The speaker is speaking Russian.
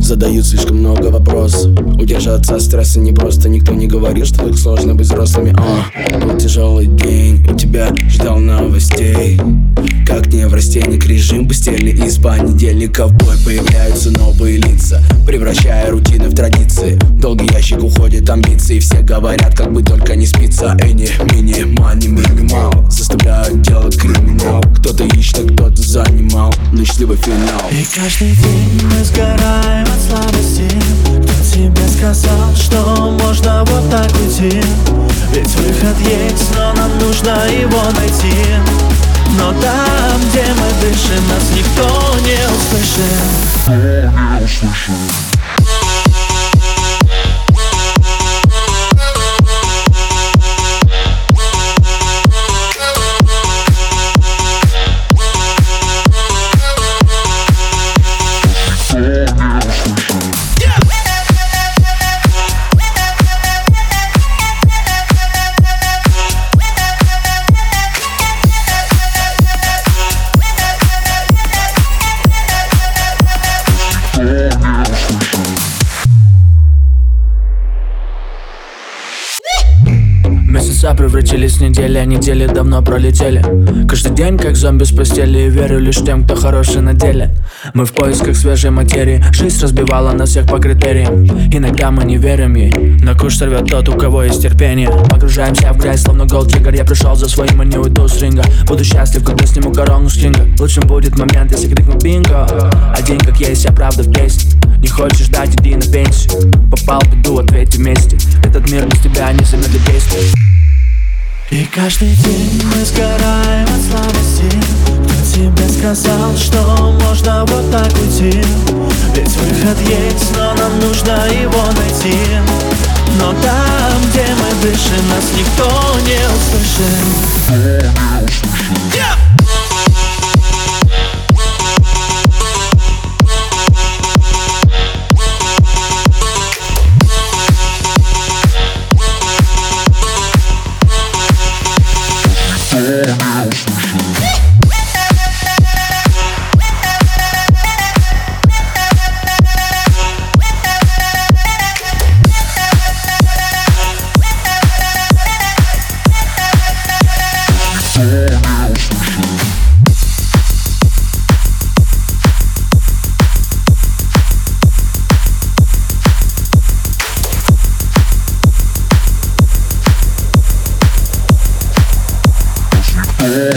Задают слишком много вопросов. Удержаться от стресса непросто Никто не говорил, что так сложно быть взрослыми. А, Был тяжелый день, у тебя ждал новостей. Как не в растенник режим постели. Из понедельника в бой появляются новые лица Превращая рутины в традиции. Долгий ящик уходит амбиции. Все говорят, как бы только не спится. Эни, мини, мани, минимал. Заставляют делать криминал. Кто-то ищет, а кто-то занимал. Но счастливый финал. И каждый день мы сгораем от слабости. Кто тебе сказал, что можно вот так уйти? Ведь выход есть, но нам нужно его найти. Но там, где мы дышим, нас никто не услышит. Не услышит Месяца превратились в недели, а недели давно пролетели. Каждый день как зомби с постели И верю лишь тем, кто хороший на деле. Мы в поисках свежей материи Жизнь разбивала нас всех по критериям. Иногда мы не верим ей На куш сорвет тот, у кого есть терпение. Погружаемся в грязь, словно голдтриггер Я пришел за своим и не уйду с ринга Буду счастлив, когда сниму корону с кинга Лучшим будет момент, если крикну бинго. Один как есть, я правда в песне. Не хочешь ждать, иди на пенсию. Попал в беду, ответь вместе. Этот мир без тебя не замедлит действия и каждый день мы сгораем от слабости. Кто тебе сказал, что можно вот так уйти? Ведь выход есть, но нам нужно его найти. Но там, где мы дышим, нас никто не услышит Hey, All right.